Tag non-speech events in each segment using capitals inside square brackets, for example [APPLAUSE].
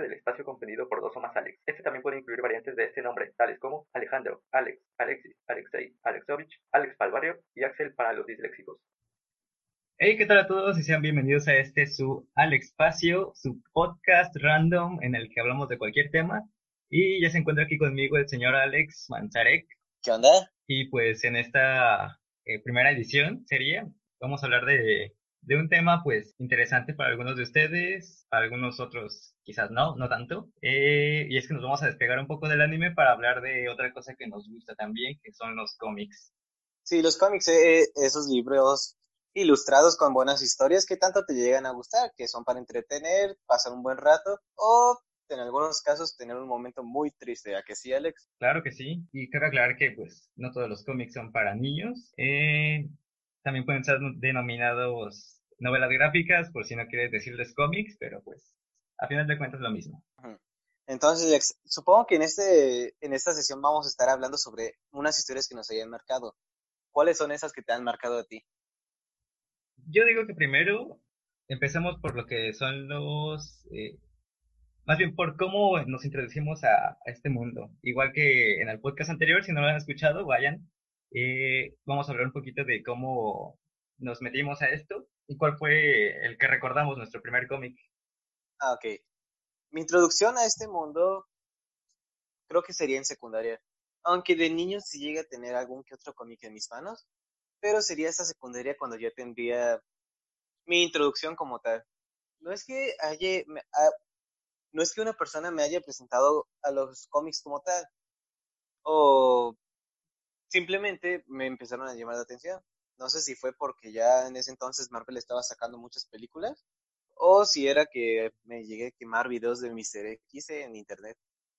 del espacio comprendido por dos o más Alex. Este también puede incluir variantes de este nombre, tales como Alejandro, Alex, Alexis, Alexei, Alexovich, Alex Palvario y Axel para los disléxicos. Hey, ¿qué tal a todos? Y sean bienvenidos a este su Alex Espacio, su podcast random en el que hablamos de cualquier tema. Y ya se encuentra aquí conmigo el señor Alex Manzarek. ¿Qué onda? Y pues en esta eh, primera edición sería, vamos a hablar de, de un tema pues interesante para algunos de ustedes, para algunos otros quizás no, no tanto. Eh, y es que nos vamos a despegar un poco del anime para hablar de otra cosa que nos gusta también, que son los cómics. Sí, los cómics, eh, esos libros ilustrados con buenas historias que tanto te llegan a gustar, que son para entretener, pasar un buen rato o en algunos casos tener un momento muy triste, ¿a que sí, Alex? Claro que sí, y cabe aclarar que pues no todos los cómics son para niños, eh, también pueden ser denominados novelas gráficas, por si no quieres decirles cómics, pero pues a final de cuentas lo mismo. Entonces, supongo que en, este, en esta sesión vamos a estar hablando sobre unas historias que nos hayan marcado. ¿Cuáles son esas que te han marcado a ti? Yo digo que primero empecemos por lo que son los... Eh, más bien por cómo nos introducimos a, a, este mundo. Igual que en el podcast anterior, si no lo han escuchado, vayan. Eh, vamos a hablar un poquito de cómo nos metimos a esto y cuál fue el que recordamos, nuestro primer cómic. Ah, ok. Mi introducción a este mundo creo que sería en secundaria. Aunque de niño sí llegué a tener algún que otro cómic en mis manos, pero sería esta secundaria cuando ya tendría mi introducción como tal. No es que haya, no es que una persona me haya presentado a los cómics como tal, o simplemente me empezaron a llamar la atención. No sé si fue porque ya en ese entonces Marvel estaba sacando muchas películas, o si era que me llegué a quemar videos de Mr. X en internet,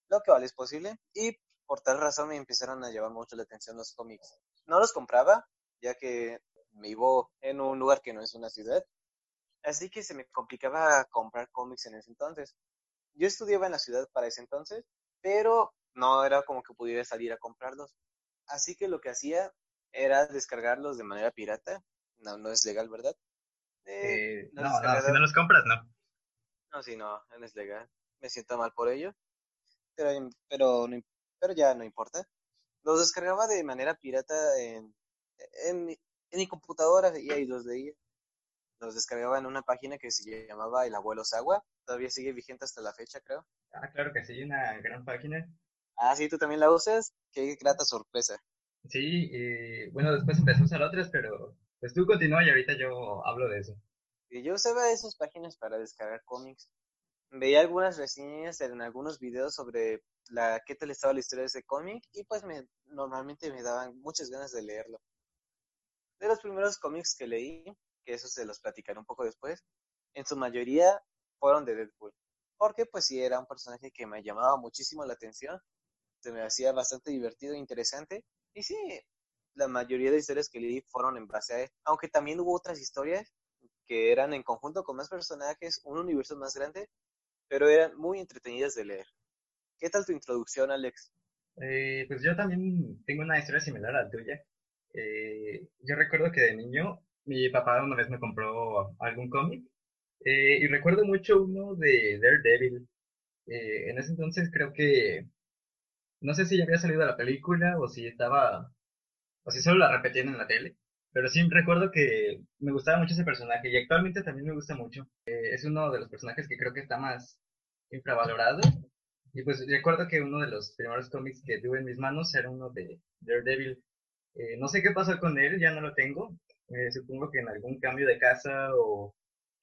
lo que vale es posible, y por tal razón me empezaron a llamar mucho la atención los cómics. No los compraba, ya que me vivo en un lugar que no es una ciudad, así que se me complicaba comprar cómics en ese entonces. Yo estudiaba en la ciudad para ese entonces, pero no era como que pudiera salir a comprarlos. Así que lo que hacía era descargarlos de manera pirata. No, no es legal, ¿verdad? Eh, no, no, no, si no los compras, no. No, sí, no, no es legal. Me siento mal por ello. Pero, pero, pero ya no importa. Los descargaba de manera pirata en, en, mi, en mi computadora y ahí los leía. Los descargaba en una página que se llamaba El Abuelo Sagua. Todavía sigue vigente hasta la fecha, creo. Ah, claro que sí, una gran página. Ah, sí, tú también la usas. Qué grata sorpresa. Sí, y bueno, después empecé a usar otras, pero pues tú continúa y ahorita yo hablo de eso. Y yo usaba esas páginas para descargar cómics. Veía algunas reseñas en algunos videos sobre la qué tal estaba la historia de ese cómic y pues me, normalmente me daban muchas ganas de leerlo. De los primeros cómics que leí, que eso se los platicaré un poco después, en su mayoría fueron de Deadpool. Porque pues sí era un personaje que me llamaba muchísimo la atención, se me hacía bastante divertido e interesante. Y sí, la mayoría de historias que leí fueron en base a él, aunque también hubo otras historias que eran en conjunto con más personajes, un universo más grande, pero eran muy entretenidas de leer. ¿Qué tal tu introducción, Alex? Eh, pues yo también tengo una historia similar a la tuya. Eh, yo recuerdo que de niño mi papá una vez me compró algún cómic eh, y recuerdo mucho uno de Daredevil. Eh, en ese entonces creo que no sé si ya había salido la película o si estaba o si solo la repetían en la tele. Pero sí recuerdo que me gustaba mucho ese personaje y actualmente también me gusta mucho. Eh, es uno de los personajes que creo que está más infravalorado. Y pues recuerdo que uno de los primeros cómics que tuve en mis manos era uno de Daredevil. Eh, no sé qué pasó con él, ya no lo tengo. Eh, supongo que en algún cambio de casa o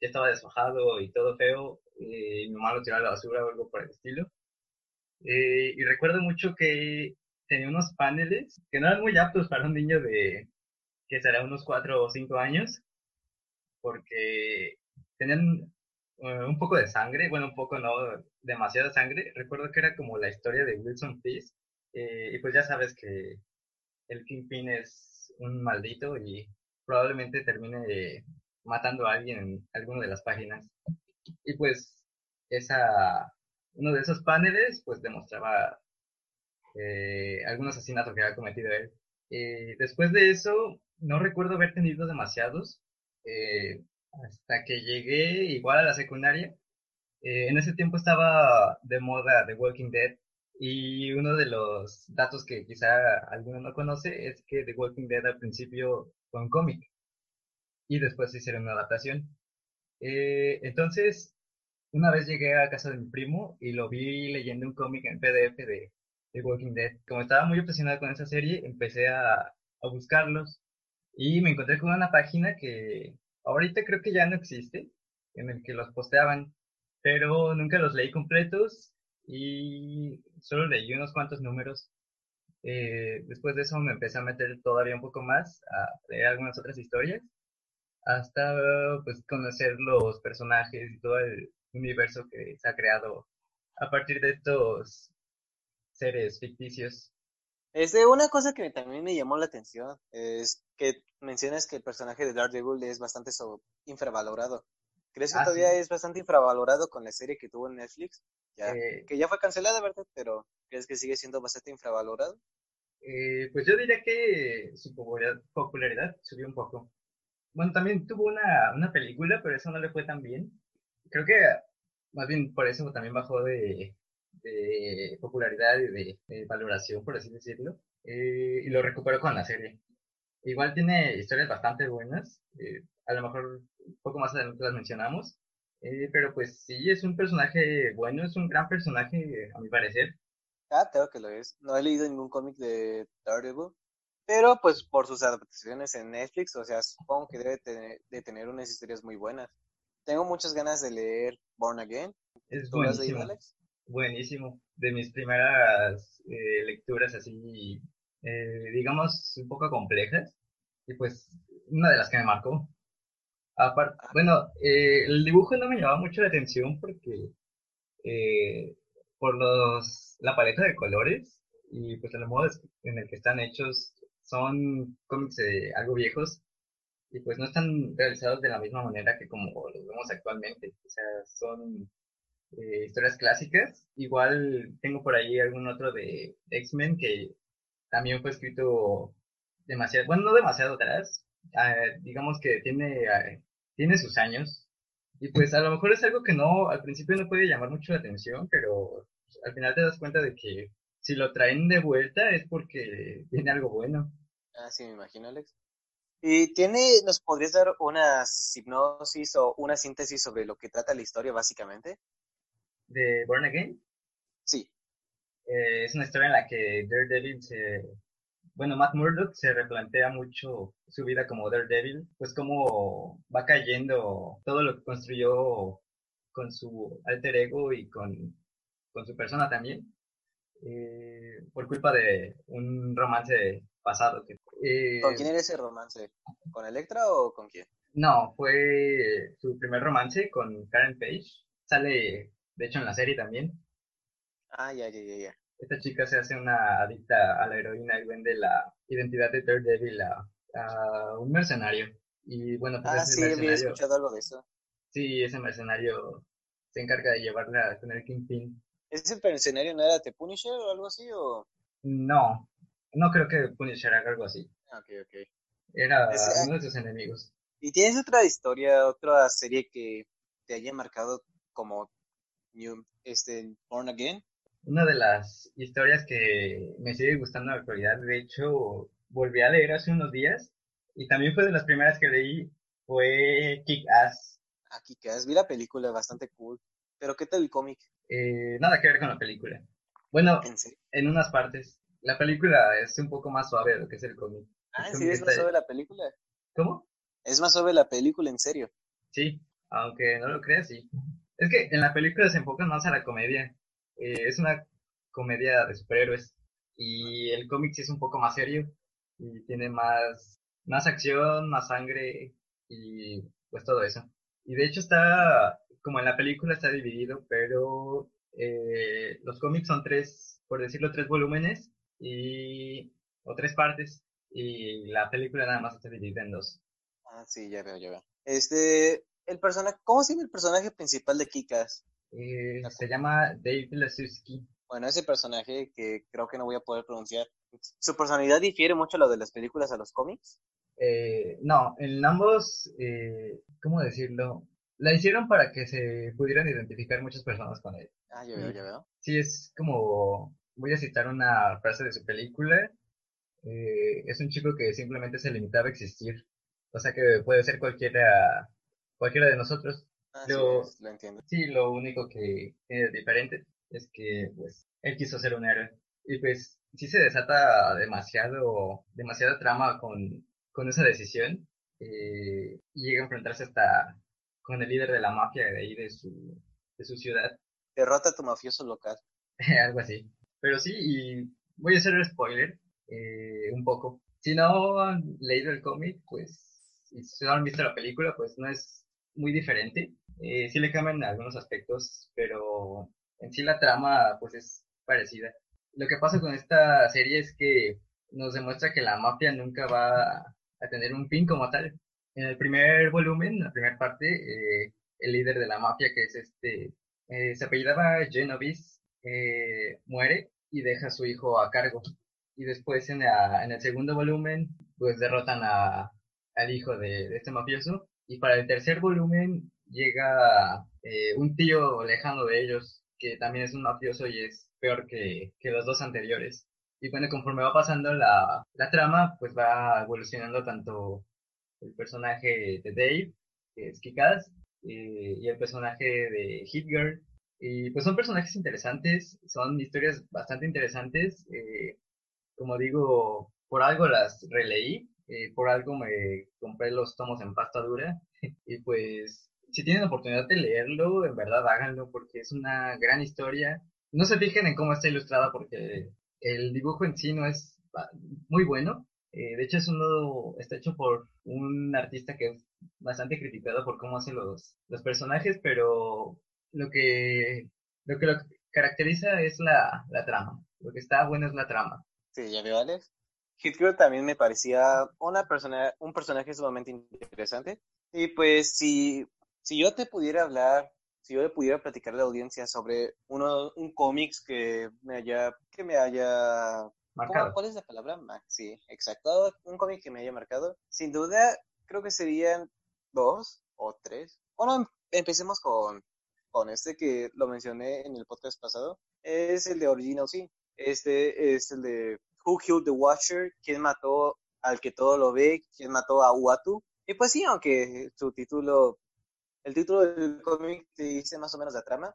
ya estaba desfajado y todo feo. Eh, y mi mamá lo tiró a la basura o algo por el estilo. Y recuerdo mucho que tenía unos paneles que no eran muy aptos para un niño de que será unos cuatro o cinco años, porque tenían eh, un poco de sangre, bueno, un poco no, demasiada sangre. Recuerdo que era como la historia de Wilson Fisk, eh, y pues ya sabes que el Kingpin es un maldito y probablemente termine matando a alguien en alguna de las páginas. Y pues esa, uno de esos paneles pues demostraba eh, algún asesinato que había cometido él. Eh, después de eso, no recuerdo haber tenido demasiados, eh, hasta que llegué igual a la secundaria. Eh, en ese tiempo estaba de moda The Walking Dead y uno de los datos que quizá alguno no conoce es que The Walking Dead al principio fue un cómic y después hicieron una adaptación. Eh, entonces, una vez llegué a casa de mi primo y lo vi leyendo un cómic en PDF de Walking Dead. Como estaba muy obsesionado con esa serie, empecé a, a buscarlos y me encontré con una página que ahorita creo que ya no existe, en el que los posteaban, pero nunca los leí completos y solo leí unos cuantos números. Eh, después de eso me empecé a meter todavía un poco más, a leer algunas otras historias, hasta pues conocer los personajes y todo el universo que se ha creado a partir de estos seres ficticios. Este, una cosa que también me llamó la atención es que mencionas que el personaje de Daredevil es bastante infravalorado. ¿Crees que Ah, todavía sí. es bastante infravalorado con la serie que tuvo en Netflix? Ya, Eh, que ya fue cancelada, ¿verdad? Pero ¿crees que sigue siendo bastante infravalorado? Eh, pues yo diría que su popularidad subió un poco. Bueno, también tuvo una, una película, pero eso no le fue tan bien. Creo que más bien por eso también bajó de, popularidad y de, valoración, por así decirlo. Eh, y lo recuperó con la serie. Igual tiene historias bastante buenas. eh, a lo mejor un poco más adelante las mencionamos. eh, pero pues sí, es un personaje bueno, es un gran personaje, a mi parecer. Ah, creo que lo es. No he leído ningún cómic de Daredevil, pero pues por sus adaptaciones en Netflix, o sea, supongo que debe de tener unas historias muy buenas. Tengo muchas ganas de leer Born Again. Es ¿Tú has leído, buenísimo. Alex? buenísimo. De mis primeras eh, lecturas así, eh, digamos, un poco complejas. Y pues, una de las que me marcó. Aparte, bueno, eh, el dibujo no me llamaba mucho la atención porque por los, la paleta de colores y pues el modo en el que están hechos son cómics algo viejos y pues no están realizados de la misma manera que como los vemos actualmente. O sea, son eh, historias clásicas. Igual tengo por ahí algún otro de X-Men que también fue escrito demasiado, bueno, no demasiado atrás. ah, digamos que tiene, ah, tiene sus años. Y pues a lo mejor es algo que no, al principio no puede llamar mucho la atención, pero pues, al final te das cuenta de que si lo traen de vuelta es porque tiene algo bueno. Ah, sí, me imagino, Alex. ¿Y tiene, nos podrías dar una hipnosis o una síntesis sobre lo que trata la historia, básicamente? De Born Again, Sí. eh, es una historia en la que Daredevil se, bueno, Matt Murdock se replantea mucho su vida como Daredevil, pues cómo va cayendo todo lo que construyó con su alter ego y con, con su persona también, eh, por culpa de un romance pasado. Que, eh, ¿Con quién era ese romance? ¿Con Electra o con quién? No, fue su primer romance con Karen Page. Sale, de hecho, en la serie también. Ah, ya, ya, ya, ya. Esta chica se hace una adicta a la heroína y vende la identidad de Daredevil a, a un mercenario. Y bueno, pues Ah, ese sí, había mercenario, escuchado algo de eso. sí, ese mercenario se encarga de llevarla con el Kingpin. ¿Ese escenario no era The Punisher o algo así? O... No, no creo que Punisher haga algo así. Ah, ok, ok. Era Ese- uno de sus enemigos. ¿Y tienes otra historia, otra serie que te haya marcado como New, este, Born Again? Una de las historias que me sigue gustando en la actualidad, de hecho, volví a leer hace unos días y también fue de las primeras que leí, fue Kick Ass. Aquí que vi la película, bastante cool. Pero ¿qué tal el cómic? Eh, nada que ver con la película. Bueno, en unas partes. La película es un poco más suave de lo que es el cómic. Ah, El ¿en cómic serio es más está- sobre la película? ¿Cómo? Es más sobre la película, en serio. Sí, aunque no lo creas, sí. Es que en la película se enfocan más a la comedia. Eh, es una comedia de superhéroes. Y el cómic sí es un poco más serio. Y tiene más, más acción, más sangre y pues todo eso. Y de hecho está como en la película está dividido, pero eh, los cómics son tres, por decirlo, tres volúmenes y o tres partes y la película nada más está dividida en dos. Ah, sí, ya veo, ya veo. Este, el personaje, ¿cómo se llama el personaje principal de Kikas? Eh, se llama Dave Lasuski. Bueno, ese personaje que creo que no voy a poder pronunciar, ¿su personalidad difiere mucho a lo de las películas a los cómics? Eh, no, en ambos, eh, ¿cómo decirlo? La hicieron para que se pudieran identificar muchas personas con él. Ah, ya veo, ya veo. Sí, es como, voy a citar una frase de su película. Eh, es un chico que simplemente se limitaba a existir. O sea que puede ser cualquiera, cualquiera de nosotros. Ah, Lo- sí, lo entiendo. Sí, lo único que es diferente es que, pues, él quiso ser un héroe. Y pues, sí se desata demasiado, demasiada trama con, con esa decisión. eh, y llega a enfrentarse hasta con el líder de la mafia de ahí, de su, de su ciudad. Derrota a tu mafioso local. [LAUGHS] algo así. Pero sí, y voy a hacer el spoiler eh, un poco. Si no han leído el cómic, pues, y si no han visto la película, pues no es muy diferente. Eh, sí le cambian algunos aspectos, pero en sí la trama, pues es parecida. Lo que pasa con esta serie es que nos demuestra que la mafia nunca va a tener un fin como tal. En el primer volumen, la primera parte, eh, el líder de la mafia, que es este, eh, se apellidaba Genovese, eh, muere y deja a su hijo a cargo. Y después en, el segundo volumen, pues derrotan a, al hijo de, este mafioso. Y para el tercer volumen llega eh, un tío lejano de ellos, que también es un mafioso y es peor que, que los dos anteriores. Y bueno, conforme va pasando la, la trama, pues va evolucionando tanto el personaje de Dave, que es Kikaz, eh, y el personaje de Hit Girl, y pues son personajes interesantes, son historias bastante interesantes. eh, como digo, por algo las releí, eh, por algo me compré los tomos en pasta dura. [LAUGHS] Y pues, si tienen oportunidad de leerlo, en verdad háganlo porque es una gran historia. No se fijen en cómo está ilustrada porque el dibujo en sí no es muy bueno. Eh, de hecho, es uno, está hecho por un artista que es bastante criticado por cómo hace los, los personajes, pero lo que lo que lo caracteriza es la, la trama. Lo que está bueno es la trama. Sí, ya veo, Alex. Hit Girl también me parecía una persona, un personaje sumamente interesante. Y pues, si, si yo te pudiera hablar, si yo le pudiera platicar a la audiencia sobre uno, un cómics que me haya, que me haya ¿Cómo- Marcado. ¿Cuál es la palabra? Sí, exacto. Un cómic que me haya marcado. Sin duda, creo que serían dos o tres. Bueno, em- empecemos con, este que lo mencioné en el podcast pasado. Es el de Original Sin. Este es el de Who Killed the Watcher, quién mató al que todo lo ve, quién mató a Uatu. Y pues sí, aunque su título, el título del cómic te dice más o menos la trama,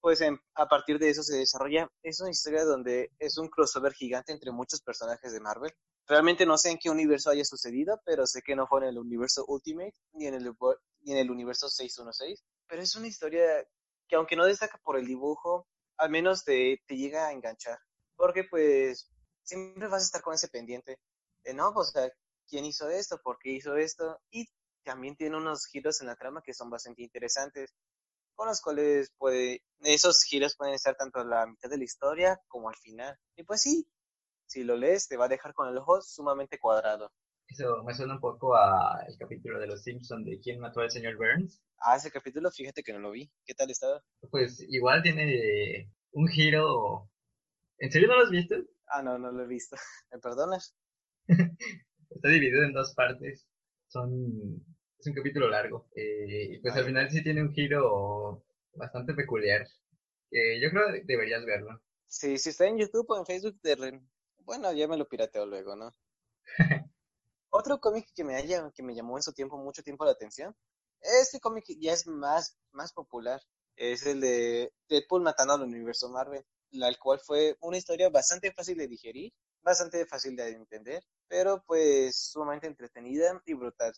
pues a partir de eso se desarrolla. Es una historia donde es un crossover gigante entre muchos personajes de Marvel. Realmente no sé en qué universo haya sucedido, pero sé que no fue en el universo Ultimate ni en el, ni en el universo 616. Pero es una historia que aunque no destaca por el dibujo, al menos te, te llega a enganchar. Porque pues siempre vas a estar con ese pendiente de, no, pues, ¿quién hizo esto? ¿Por qué hizo esto? Y también tiene unos giros en la trama que son bastante interesantes con los cuales puede, esos giros pueden estar tanto a la mitad de la historia como al final. Y pues sí, si lo lees te va a dejar con el ojo sumamente cuadrado. Eso me suena un poco a el capítulo de Los Simpsons de quién mató al señor Burns. Ah, ese capítulo, fíjate que no lo vi. ¿Qué tal estaba? Pues igual tiene un giro. ¿En serio no lo has visto? Ah, no, no lo he visto. [LAUGHS] ¿Me perdonas? [LAUGHS] Está dividido en dos partes. Son es un capítulo largo. eh, y pues al Ay. final sí tiene un giro bastante peculiar. yo creo que deberías verlo. Sí, si está en YouTube o en Facebook, de re- bueno, ya me lo pirateo luego, ¿no? [LAUGHS] Otro cómic que me haya, que me llamó en su tiempo, mucho tiempo la atención, este cómic ya es más, más popular, es el de Deadpool matando al universo Marvel, la cual fue una historia bastante fácil de digerir, bastante fácil de entender, pero pues sumamente entretenida y brutal,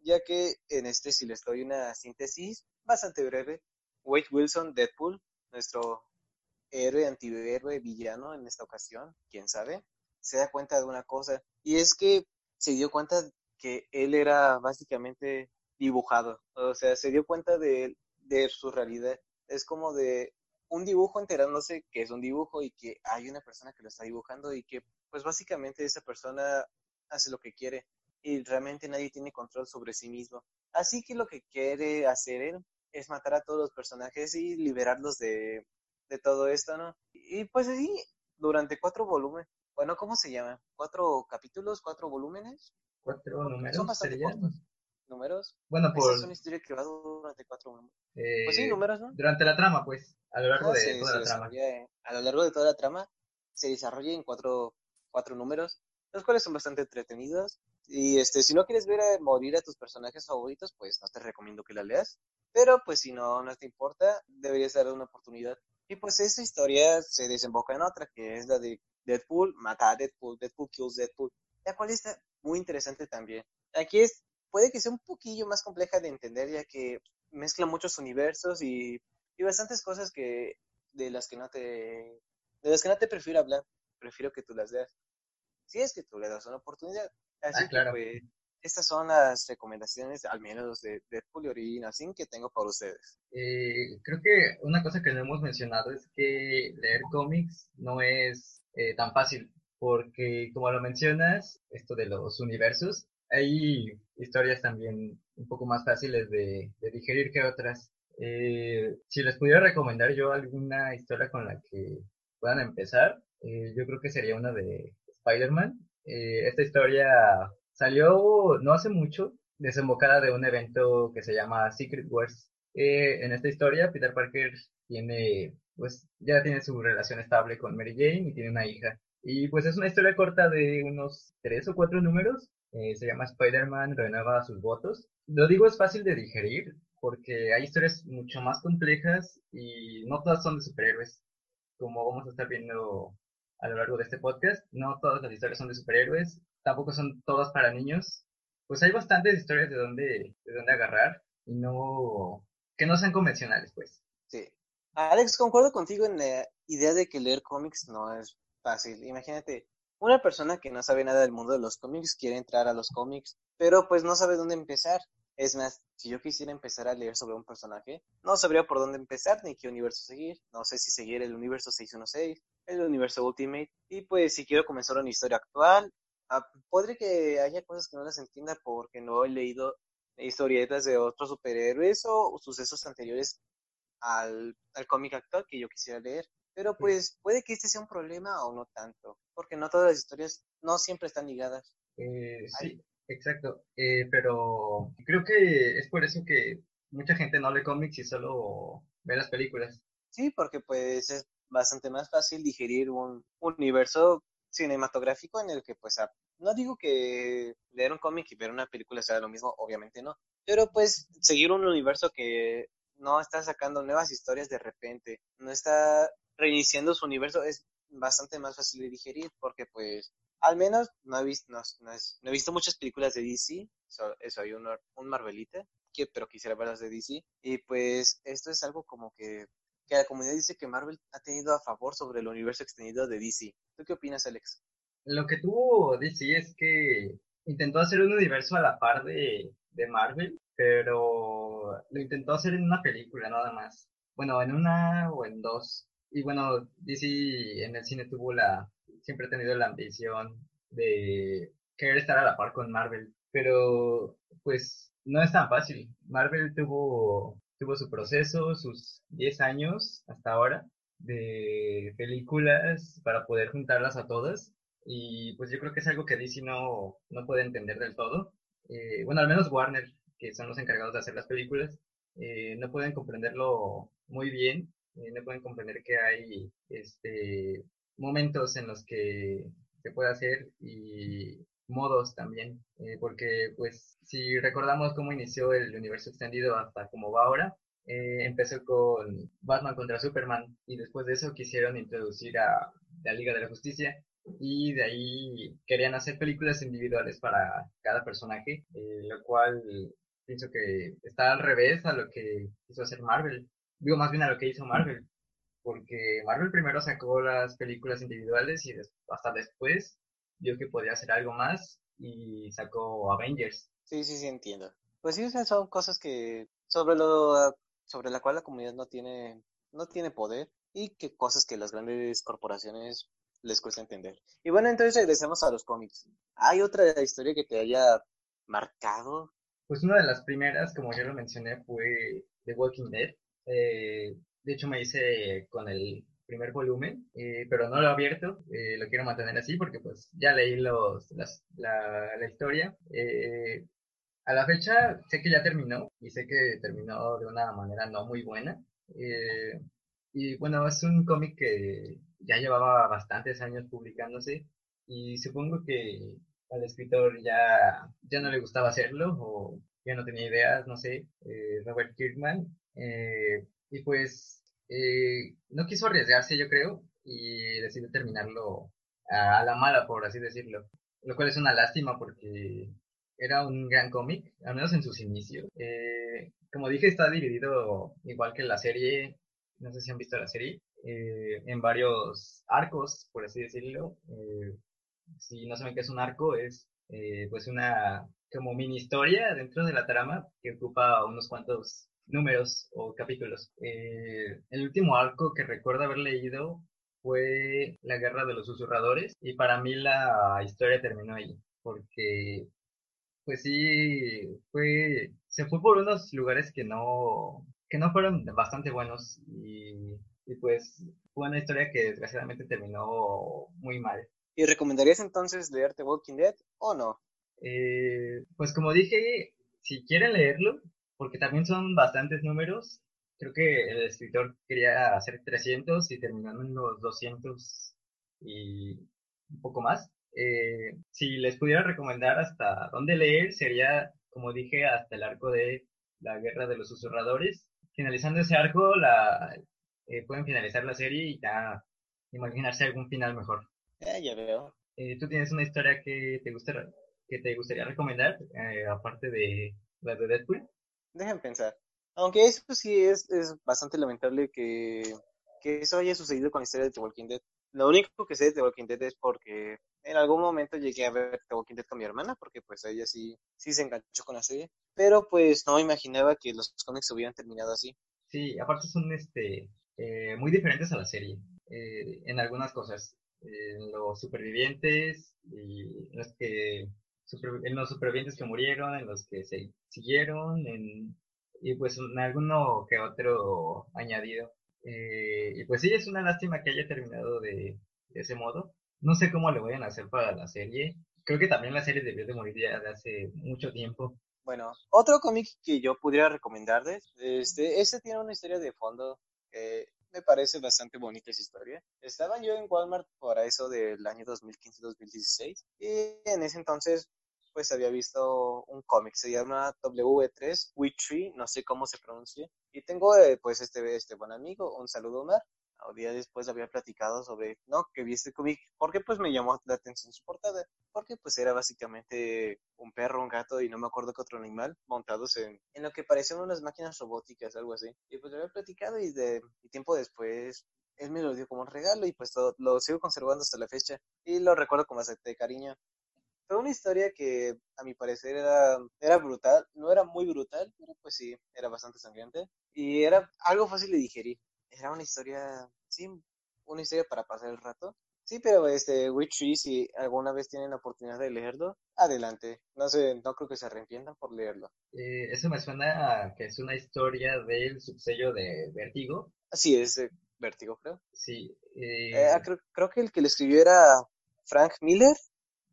ya que en este si les doy una síntesis bastante breve, Wade Wilson, Deadpool, nuestro héroe, antihéroe, villano en esta ocasión, quién sabe, se da cuenta de una cosa, y es que se dio cuenta que él era básicamente dibujado, o sea, se dio cuenta de, de su realidad. Es como de un dibujo enterándose que es un dibujo y que hay una persona que lo está dibujando y que pues básicamente esa persona hace lo que quiere y realmente nadie tiene control sobre sí mismo. Así que lo que quiere hacer él es matar a todos los personajes y liberarlos de, de todo esto, ¿no? Y pues así, durante cuatro volúmenes, bueno, ¿cómo se llama? ¿Cuatro capítulos, cuatro volúmenes? Cuatro números. Son bastante cortos. ¿Números? Bueno, por... Esa es una historia que va durante cuatro volúmenes. pues sí, eh, números, ¿no? Durante la trama, pues, a lo largo Ah, de se- toda la trama. en- a lo largo de toda la trama se desarrolla en cuatro, cuatro números, los cuales son bastante entretenidos. Y este, si no quieres ver a morir a tus personajes favoritos, pues no te recomiendo que la leas. Pero pues si no, no te importa, deberías darle una oportunidad. Y pues esta historia se desemboca en otra, que es la de Deadpool mata a Deadpool, Deadpool kills Deadpool, la cual está muy interesante también. Aquí es, puede que sea un poquillo más compleja de entender, ya que mezcla muchos universos y, y bastantes cosas que de las que no te de las que no te prefiero hablar, prefiero que tú las veas. Si es que tú le das una oportunidad. Así Ah, claro. que pues, estas son las recomendaciones, al menos de Deadpool y Original Sin que tengo para ustedes. Eh, creo que una cosa que no hemos mencionado es que leer cómics no es eh, tan fácil, porque como lo mencionas, esto de los universos, hay historias también un poco más fáciles de, de digerir que otras. Eh, si les pudiera recomendar yo alguna historia con la que puedan empezar, eh, yo creo que sería una de Spider-Man. Esta historia salió no hace mucho, desembocada de un evento que se llama Secret Wars. En esta historia, Peter Parker tiene, pues, ya tiene su relación estable con Mary Jane y tiene una hija. Y pues es una historia corta de unos tres o cuatro números. Eh, se llama Spider-Man renueva sus votos. Lo digo es fácil de digerir porque hay historias mucho más complejas y no todas son de superhéroes. Como vamos a estar viendo a lo largo de este podcast, no todas las historias son de superhéroes, tampoco son todas para niños. Pues hay bastantes historias de dónde, de dónde agarrar y no, que no sean convencionales, pues. Sí. Alex, concuerdo contigo en la idea de que leer cómics no es fácil. Imagínate, una persona que no sabe nada del mundo de los cómics quiere entrar a los cómics, pero pues no sabe dónde empezar. Es más, si yo quisiera empezar a leer sobre un personaje, no sabría por dónde empezar ni qué universo seguir. No sé si seguir el universo 616, el universo Ultimate, y pues si quiero comenzar una historia actual, ah, podría que haya cosas que no las entienda porque no he leído historietas de otros superhéroes o sucesos anteriores al, al cómic actual que yo quisiera leer. Pero pues puede que este sea un problema o no tanto, porque no todas las historias no siempre están ligadas. Eh, sí, exacto. Eh, pero creo que es por eso que mucha gente no lee cómics y solo ve las películas. Sí, porque pues es bastante más fácil digerir un universo cinematográfico en el que pues no digo que leer un cómic y ver una película sea lo mismo, obviamente no, pero pues seguir un universo que no está sacando nuevas historias de repente, no está reiniciando su universo es bastante más fácil de digerir porque pues al menos no he visto, no, no es- no he visto muchas películas de DC, so- soy un, un Marvelita, que- pero quisiera verlas de DC y pues esto es algo como que que la comunidad dice que Marvel ha tenido a favor sobre el universo extendido de DC. ¿Tú qué opinas, Alex? Lo que tuvo DC es que intentó hacer un universo a la par de, de Marvel, pero lo intentó hacer en una película nada más. Bueno, en una o en dos. Y bueno, DC en el cine tuvo la, siempre ha tenido la ambición de querer estar a la par con Marvel, pero pues no es tan fácil. Marvel tuvo, tuvo su proceso, sus 10 años hasta ahora de películas para poder juntarlas a todas y pues yo creo que es algo que DC no, no puede entender del todo. Eh, bueno, al menos Warner, que son los encargados de hacer las películas, eh, no pueden comprenderlo muy bien, eh, no pueden comprender que hay este, momentos en los que se puede hacer y modos también, eh, porque pues si recordamos cómo inició el universo extendido hasta cómo va ahora, eh, empezó con Batman contra Superman y después de eso quisieron introducir a la Liga de la Justicia y de ahí querían hacer películas individuales para cada personaje, eh, lo cual pienso que está al revés a lo que quiso hacer Marvel, digo más bien a lo que hizo Marvel, porque Marvel primero sacó las películas individuales y hasta después vio que podía hacer algo más y sacó Avengers. Sí, sí, sí, entiendo. Pues sí, o sea, son cosas que sobre lo sobre la cual la comunidad no tiene, no tiene poder y que cosas que las grandes corporaciones les cuesta entender. Y bueno, entonces regresemos a los cómics. ¿Hay otra historia que te haya marcado? Pues una de las primeras, como ya lo mencioné, fue The Walking Dead. Eh, de hecho, me hice con el primer volumen, eh, pero no lo he abierto, eh, lo quiero mantener así porque pues ya leí los, la, la, historia. A la fecha sé que ya terminó y sé que terminó de una manera no muy buena. y bueno, es un cómic que ya llevaba bastantes años publicándose y supongo que al escritor ya, ya no le gustaba hacerlo o ya no tenía ideas, no sé, Robert Kirkman. y pues eh, no quiso arriesgarse, yo creo, y decidió terminarlo a, la mala, por así decirlo. Lo cual es una lástima porque era un gran cómic, al menos en sus inicios. Eh, como dije, está dividido igual que la serie, no sé si han visto la serie, eh, en varios arcos, por así decirlo. Si no saben qué es un arco, es pues una como mini historia dentro de la trama que ocupa unos cuantos números o capítulos. Eh, el último arco que recuerdo haber leído fue La Guerra de los Susurradores y para mí la historia terminó ahí porque pues sí fue se fue por unos lugares que no que no fueron bastante buenos y, pues fue una historia que desgraciadamente terminó muy mal. ¿Y recomendarías entonces leerte Walking Dead o no? Eh, pues como dije, si quieren leerlo, porque también son bastantes números. Creo que el escritor quería hacer 300 y terminó en los 200 y un poco más. Eh, si les pudiera recomendar hasta dónde leer, sería, como dije, hasta el arco de la Guerra de los Susurradores. Finalizando ese arco, la, eh, pueden finalizar la serie y ya imaginarse algún final mejor. Eh, ya veo. ¿Tú tienes una historia que te, gusta, que te gustaría recomendar, aparte de la de Deadpool? dejen pensar. Aunque eso sí es, es bastante lamentable que, que, eso haya sucedido con la historia de The Walking Dead. Lo único que sé de The Walking Dead es porque en algún momento llegué a ver The Walking Dead con mi hermana, porque pues ella sí, sí se enganchó con la serie. Pero pues no imaginaba que los cómics hubieran terminado así. Sí, aparte son este eh, muy diferentes a la serie eh, en algunas cosas. En los supervivientes y los que en los supervivientes que murieron, en los que se siguieron, en, y pues en alguno que otro añadido. Eh, y pues sí, es una lástima que haya terminado de, ese modo. No sé cómo le vayan a hacer para la serie. Creo que también la serie debió de morir ya de hace mucho tiempo. Bueno, otro cómic que yo pudiera recomendarles, este, este tiene una historia de fondo que me parece bastante bonita esa historia. Estaba yo en Walmart por eso del año 2015-2016 y en ese entonces pues había visto un cómic, se llama W3, Tree, no sé cómo se pronuncia, y tengo eh, pues este, este buen amigo, un saludo Omar, un día después había platicado sobre, no, que vi este cómic, porque pues me llamó la atención su portada, porque pues era básicamente un perro, un gato y no me acuerdo qué otro animal montados en, en lo que parecían unas máquinas robóticas, algo así, y pues lo había platicado y de tiempo después él me lo dio como un regalo y pues lo sigo conservando hasta la fecha y lo recuerdo con bastante cariño. Fue una historia que a mi parecer era, era brutal, no era muy brutal, pero pues sí, era bastante sangriente y era algo fácil de digerir. Era una historia, sí, una historia para pasar el rato. Sí, pero este Witch Tree, si alguna vez tienen la oportunidad de leerlo, adelante. No sé, no creo que se arrepientan por leerlo. Eh, eso me suena a que es una historia del subsello de Vértigo. Sí, es de Vértigo, creo. Sí. Eh, ah, creo, creo, que el que le escribió era Frank Miller.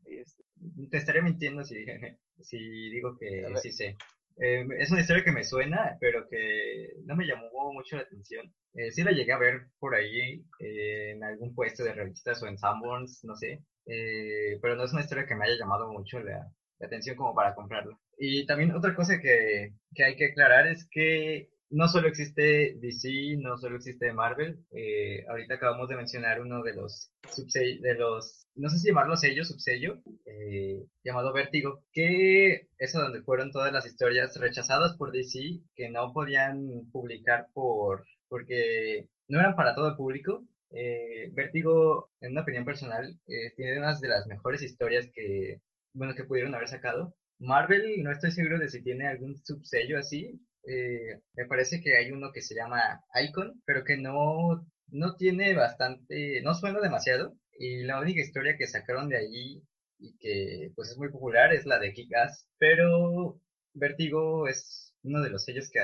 Este, te estaría mintiendo si, [LAUGHS] si digo que sí sé. Eh, es una historia que me suena, pero que no me llamó mucho la atención. Eh, sí la llegué a ver por ahí eh, en algún puesto de revistas o en Sanborns, no sé. Eh, pero no es una historia que me haya llamado mucho la, atención como para comprarla. Y también otra cosa que, que hay que aclarar es que no solo existe DC, no solo existe Marvel. Eh, ahorita acabamos de mencionar uno de los de los, no sé si llamarlo sello, subsello, eh, llamado Vértigo, que es donde fueron todas las historias rechazadas por DC que no podían publicar por porque no eran para todo el público. Eh, Vértigo, en una opinión personal, eh, tiene unas de las mejores historias que, bueno, que pudieron haber sacado. Marvel, no estoy seguro de si tiene algún subsello así, eh, me parece que hay uno que se llama Icon, pero que no, no tiene bastante, no suena demasiado. Y la única historia que sacaron de allí y que pues es muy popular es la de Kick-Ass, pero Vertigo es uno de los sellos que,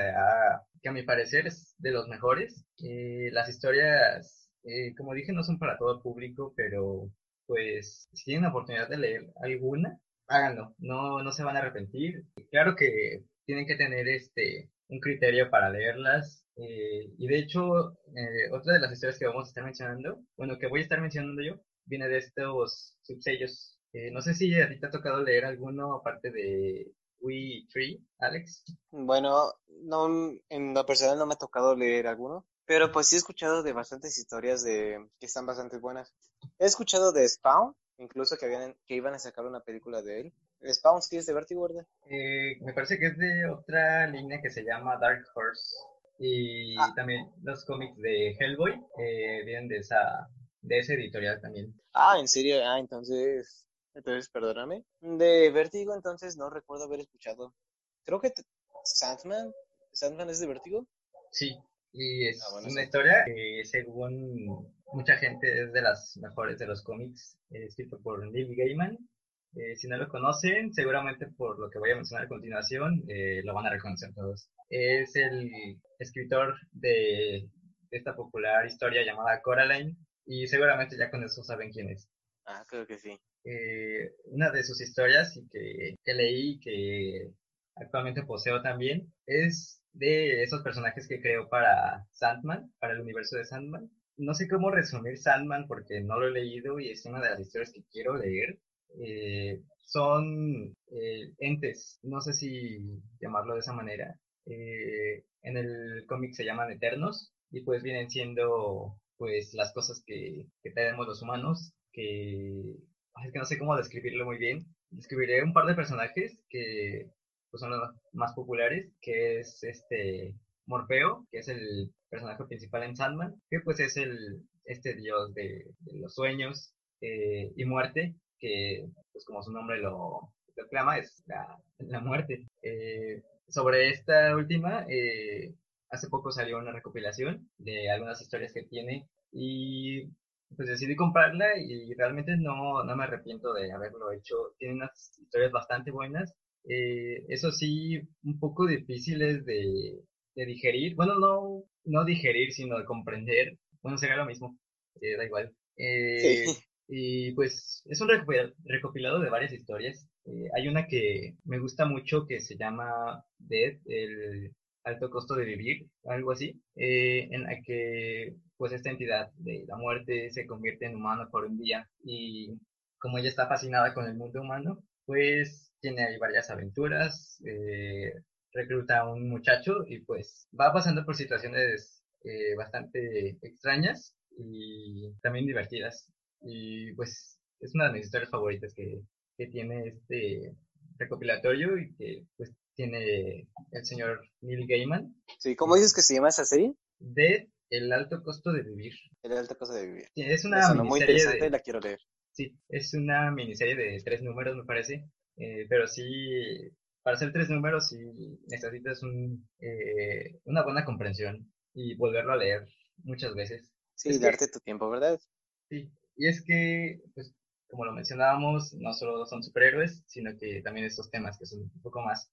que a mi parecer es de los mejores. Eh, las historias, eh, como dije, no son para todo público, pero pues si tienen la oportunidad de leer alguna, háganlo, no, no se van a arrepentir. Claro que tienen que tener este un criterio para leerlas. Eh, y de hecho, eh, otra de las historias que vamos a estar mencionando, bueno, que voy a estar mencionando yo, viene de estos subsellos. Eh, no sé si a ti te ha tocado leer alguno aparte de We Tree, Alex. Bueno, no, en lo personal no me ha tocado leer alguno, pero pues sí he escuchado de bastantes historias de que están bastante buenas. He escuchado de Spawn, incluso que, habían, que iban a sacar una película de él. Spawn sí es de Vertigo, ¿verdad? Eh, me parece que es de otra línea que se llama Dark Horse. Y Ah. también los cómics de Hellboy eh, vienen de esa de ese editorial también. Ah, ¿en serio? Ah, entonces, entonces, perdóname. De Vertigo, entonces, no recuerdo haber escuchado. Creo que Sandman, Sandman es de Vertigo. Sí, y es Ah, bueno, una sí. historia que según mucha gente es de las mejores de los cómics, eh, escrito por Neil Gaiman. Eh, si no lo conocen, seguramente por lo que voy a mencionar a continuación, eh, lo van a reconocer todos. Es el escritor de esta popular historia llamada Coraline y seguramente ya con eso saben quién es. Ah, creo que sí. Eh, una de sus historias y que, que leí que actualmente poseo también es de esos personajes que creo para Sandman, para el universo de Sandman. No sé cómo resumir Sandman porque no lo he leído y es una de las historias que quiero leer. Eh, son eh, entes, no sé si llamarlo de esa manera. Eh, en el cómic se llaman Eternos y pues vienen siendo pues las cosas que, que tenemos los humanos que es que no sé cómo describirlo muy bien. Describiré un par de personajes que pues, son los más populares, que es este Morfeo, que es el personaje principal en Sandman, que pues es el este dios de, los sueños eh, y muerte, que pues como su nombre lo, lo clama, es la, la muerte. Eh, sobre esta última, eh, hace poco salió una recopilación de algunas historias que tiene y pues decidí comprarla y realmente no, no me arrepiento de haberlo hecho. Tiene unas historias bastante buenas. Eh, eso sí, un poco difíciles de, de digerir. Bueno, no, no digerir, sino de comprender. Bueno, sería lo mismo. Eh, da igual. Eh, Sí. Y pues es un recopil- recopilado de varias historias. Eh, hay una que me gusta mucho que se llama Dead, el alto costo de vivir, algo así, eh, en la que pues esta entidad de la muerte se convierte en humano por un día y como ella está fascinada con el mundo humano, pues tiene ahí varias aventuras, eh, recluta a un muchacho y pues va pasando por situaciones eh, bastante extrañas y también divertidas. Y pues es una de mis historias favoritas que, que tiene este recopilatorio y que pues tiene el señor Neil Gaiman Sí, ¿cómo dices que se llama esa serie? El alto costo de vivir. El alta cosa de vivir. Sí, Es una muy miniserie interesante, de, la quiero leer. sí, es una miniserie de tres números me parece, eh, pero sí, para hacer tres números sí necesitas un, eh, una buena comprensión y volverlo a leer muchas veces. Sí, Es que- darte tu tiempo, ¿verdad? Sí, y es que, pues, como lo mencionábamos, no solo son superhéroes, sino que también estos temas que son un poco más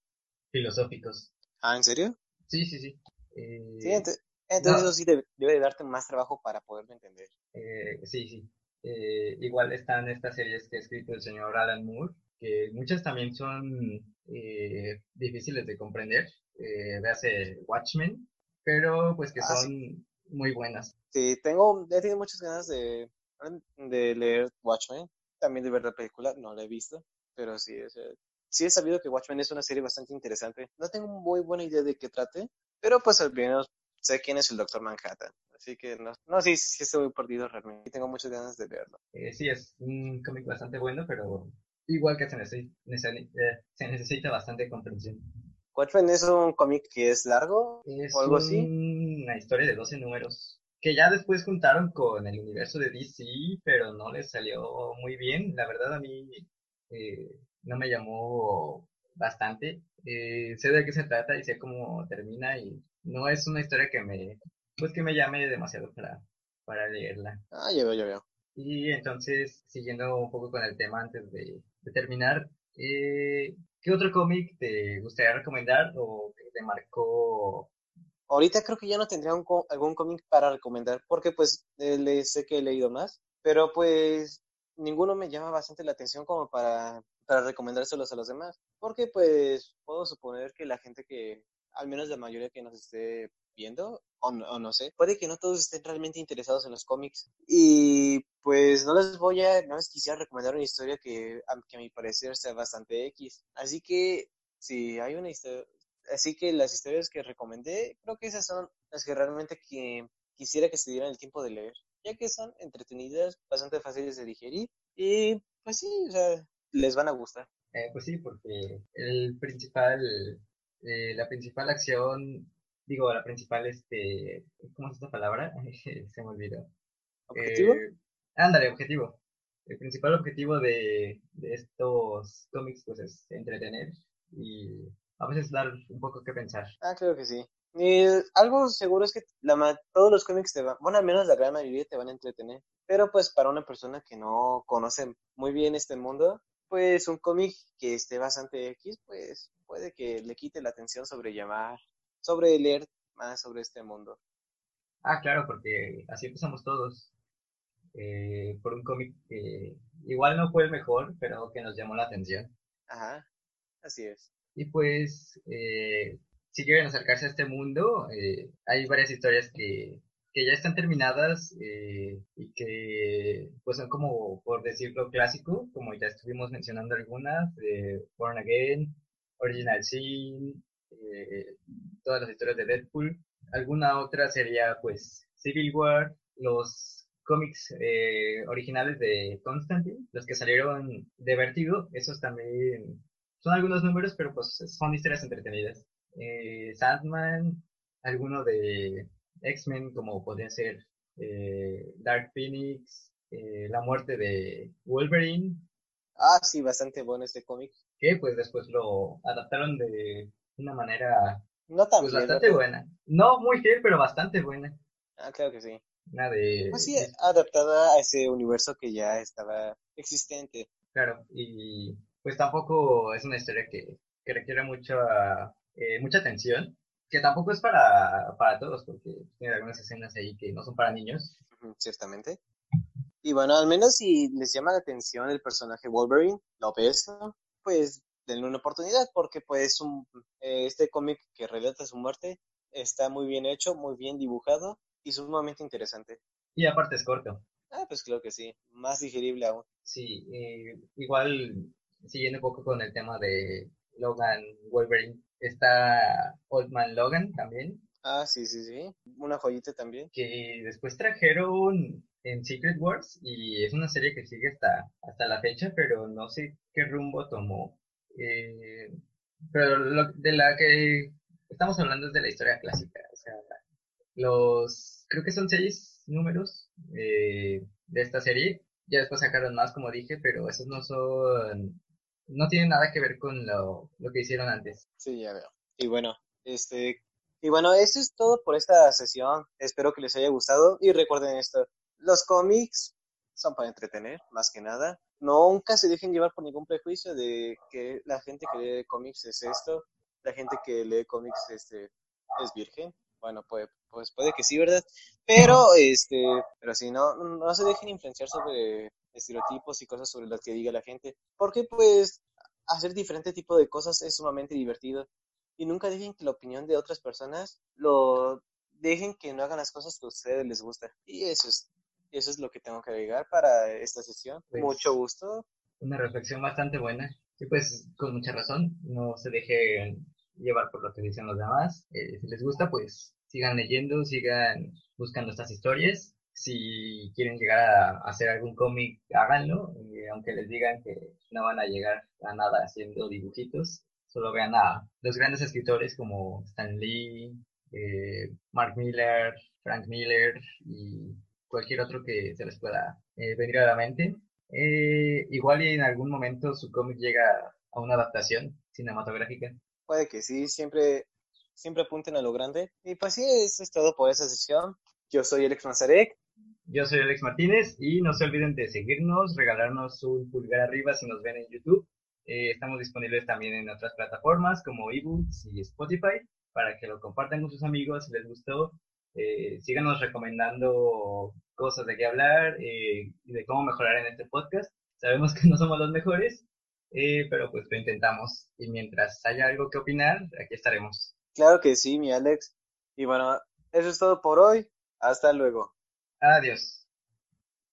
filosóficos. Ah, ¿en serio? Sí, sí, sí. Eh, Sí, entonces no. eso sí debe, debe de darte más trabajo para poderlo entender. eh, sí, sí. Eh, igual están estas series que ha escrito el señor Alan Moore, que muchas también son eh, difíciles de comprender. Eh, véase Watchmen, pero pues que Ah, son muy buenas. Sí, tengo, he tenido muchas ganas de, de leer Watchmen, también de ver la película, no la he visto, pero sí, o sea, sí he sabido que Watchmen es una serie bastante interesante. No tengo muy buena idea de qué trate, pero pues al menos sé quién es el Doctor Manhattan, así que no, no sí, sí estoy perdido realmente y tengo muchas ganas de verlo. Eh, sí, es un cómic bastante bueno, pero igual que se necesita, se necesita bastante comprensión. Watchmen es un cómic que es largo Es o algo así. una historia de 12 números que ya después juntaron con el universo de DC, pero no les salió muy bien. La verdad a mí eh, no me llamó bastante. Eh, sé de qué se trata y sé cómo termina y no es una historia que me, pues que me llame demasiado para, para leerla. Ah, ya veo, ya veo. Y entonces, siguiendo un poco con el tema antes de, de terminar, eh, ¿qué otro cómic te gustaría recomendar o que te marcó? Ahorita creo que ya no tendría un algún cómic para recomendar, porque pues eh, le sé que he leído más, pero pues ninguno me llama bastante la atención como para, para recomendárselos a los demás, porque pues puedo suponer que la gente que, al menos la mayoría que nos esté viendo, o no, o no sé, puede que no todos estén realmente interesados en los cómics. Y pues no les voy a, no les quisiera recomendar una historia que a, que a mi parecer sea bastante X. Así que si hay una historia, así que las historias que recomendé, creo que esas son las que realmente que quisiera que se dieran el tiempo de leer, ya que son entretenidas, bastante fáciles de digerir y pues sí, o sea, les van a gustar. Eh, pues sí, porque el principal, eh, la principal acción, digo, la principal, este, ¿cómo es esta palabra? [LAUGHS] Se me olvidó. ¿Objetivo? Eh, ándale, objetivo. El principal objetivo de, de estos cómics, pues, es entretener y a veces dar un poco que pensar. Ah, creo que sí. Y algo seguro es que la ma- todos los cómics te van, bueno, al menos la gran mayoría te van a entretener. Pero pues para una persona que no conoce muy bien este mundo, pues un cómic que esté bastante X, pues puede que le quite la atención sobre llamar, sobre leer más sobre este mundo. Ah, claro, porque así empezamos todos. eh, por un cómic que igual no fue el mejor, pero que nos llamó la atención. Ajá, así es. Y pues, eh, si quieren acercarse a este mundo, eh, hay varias historias que, que ya están terminadas eh, y que pues son como, por decirlo, clásico, como ya estuvimos mencionando algunas, Born Again, Original Sin, eh, todas las historias de Deadpool. Alguna otra sería pues Civil War, los cómics eh, originales de Constantine, los que salieron de Vertigo, esos también son algunos números, pero pues son historias entretenidas. Eh, Sandman, alguno de X-Men, como podría ser eh, Dark Phoenix, eh, la muerte de Wolverine, Ah, sí, bastante bueno este cómic. que pues después lo adaptaron de una manera No tan pues bien, bastante ¿verdad? buena. No muy fiel, pero bastante buena. Ah, claro que sí. Una de... Pues sí, adaptada a ese universo que ya estaba existente. Claro, y pues tampoco es una historia que, que requiere mucha, eh, mucha atención, que tampoco es para, para todos, porque tiene algunas escenas ahí que no son para niños. Ciertamente. Y bueno, al menos si les llama la atención el personaje Wolverine, lo ves, ¿no? pues denle una oportunidad, porque pues un, eh, este cómic que relata su muerte está muy bien hecho, muy bien dibujado y sumamente interesante. Y aparte es corto. Ah, pues creo que sí, más digerible aún. Sí, eh, igual siguiendo un poco con el tema de Logan Wolverine, está Old Man Logan también, Ah, sí, sí, sí. Una joyita también. que después trajeron en Secret Wars y es una serie que sigue hasta, hasta la fecha, pero no sé qué rumbo tomó. Eh, pero lo- de la que estamos hablando es de la historia clásica, o sea, los, creo que son seis números eh, de esta serie, ya después sacaron más, como dije, pero esos no son, no tienen nada que ver con lo, lo que hicieron antes. Sí, ya veo. Y bueno, este, y bueno, eso es todo por esta sesión. Espero que les haya gustado y recuerden esto, los cómics son para entretener, más que nada. Nunca se dejen llevar por ningún prejuicio de que la gente que lee cómics es esto, la gente que lee cómics este es virgen. Bueno, pues, pues puede que sí, ¿verdad? Pero este, pero si no, no se dejen influenciar sobre estereotipos y cosas sobre las que diga la gente, porque pues hacer diferente tipo de cosas es sumamente divertido y nunca dejen que la opinión de otras personas lo dejen que no hagan las cosas que a ustedes les gusta. Y eso es, eso es lo que tengo que agregar para esta sesión. Pues- Mucho gusto. Una reflexión bastante buena. Y pues con mucha razón, no se dejen llevar por lo que dicen los demás. Eh, si les gusta, pues sigan leyendo, sigan buscando estas historias. Si quieren llegar a hacer algún cómic, háganlo, aunque les digan que no van a llegar a nada haciendo dibujitos. Solo vean a los grandes escritores como Stan Lee, eh, Mark Miller, Frank Miller y cualquier otro que se les pueda eh, venir a la mente. Eh, igual y en algún momento su cómic llega a una adaptación. cinematográfica. Puede que sí, siempre, siempre apunten a lo grande. Y pues sí, eso es todo por esa sesión. Yo soy Alex Manzarek. Yo soy Alex Martínez y no se olviden de seguirnos, regalarnos un pulgar arriba si nos ven en YouTube. Eh, estamos disponibles también en otras plataformas como eBooks y Spotify para que lo compartan con sus amigos si les gustó. Eh, síganos recomendando cosas de qué hablar eh, y de cómo mejorar en este podcast. Sabemos que no somos los mejores, pero pues lo intentamos. Y mientras haya algo que opinar, aquí estaremos. Claro que sí, mi Alex. Y bueno, eso es todo por hoy. Hasta luego. Adiós.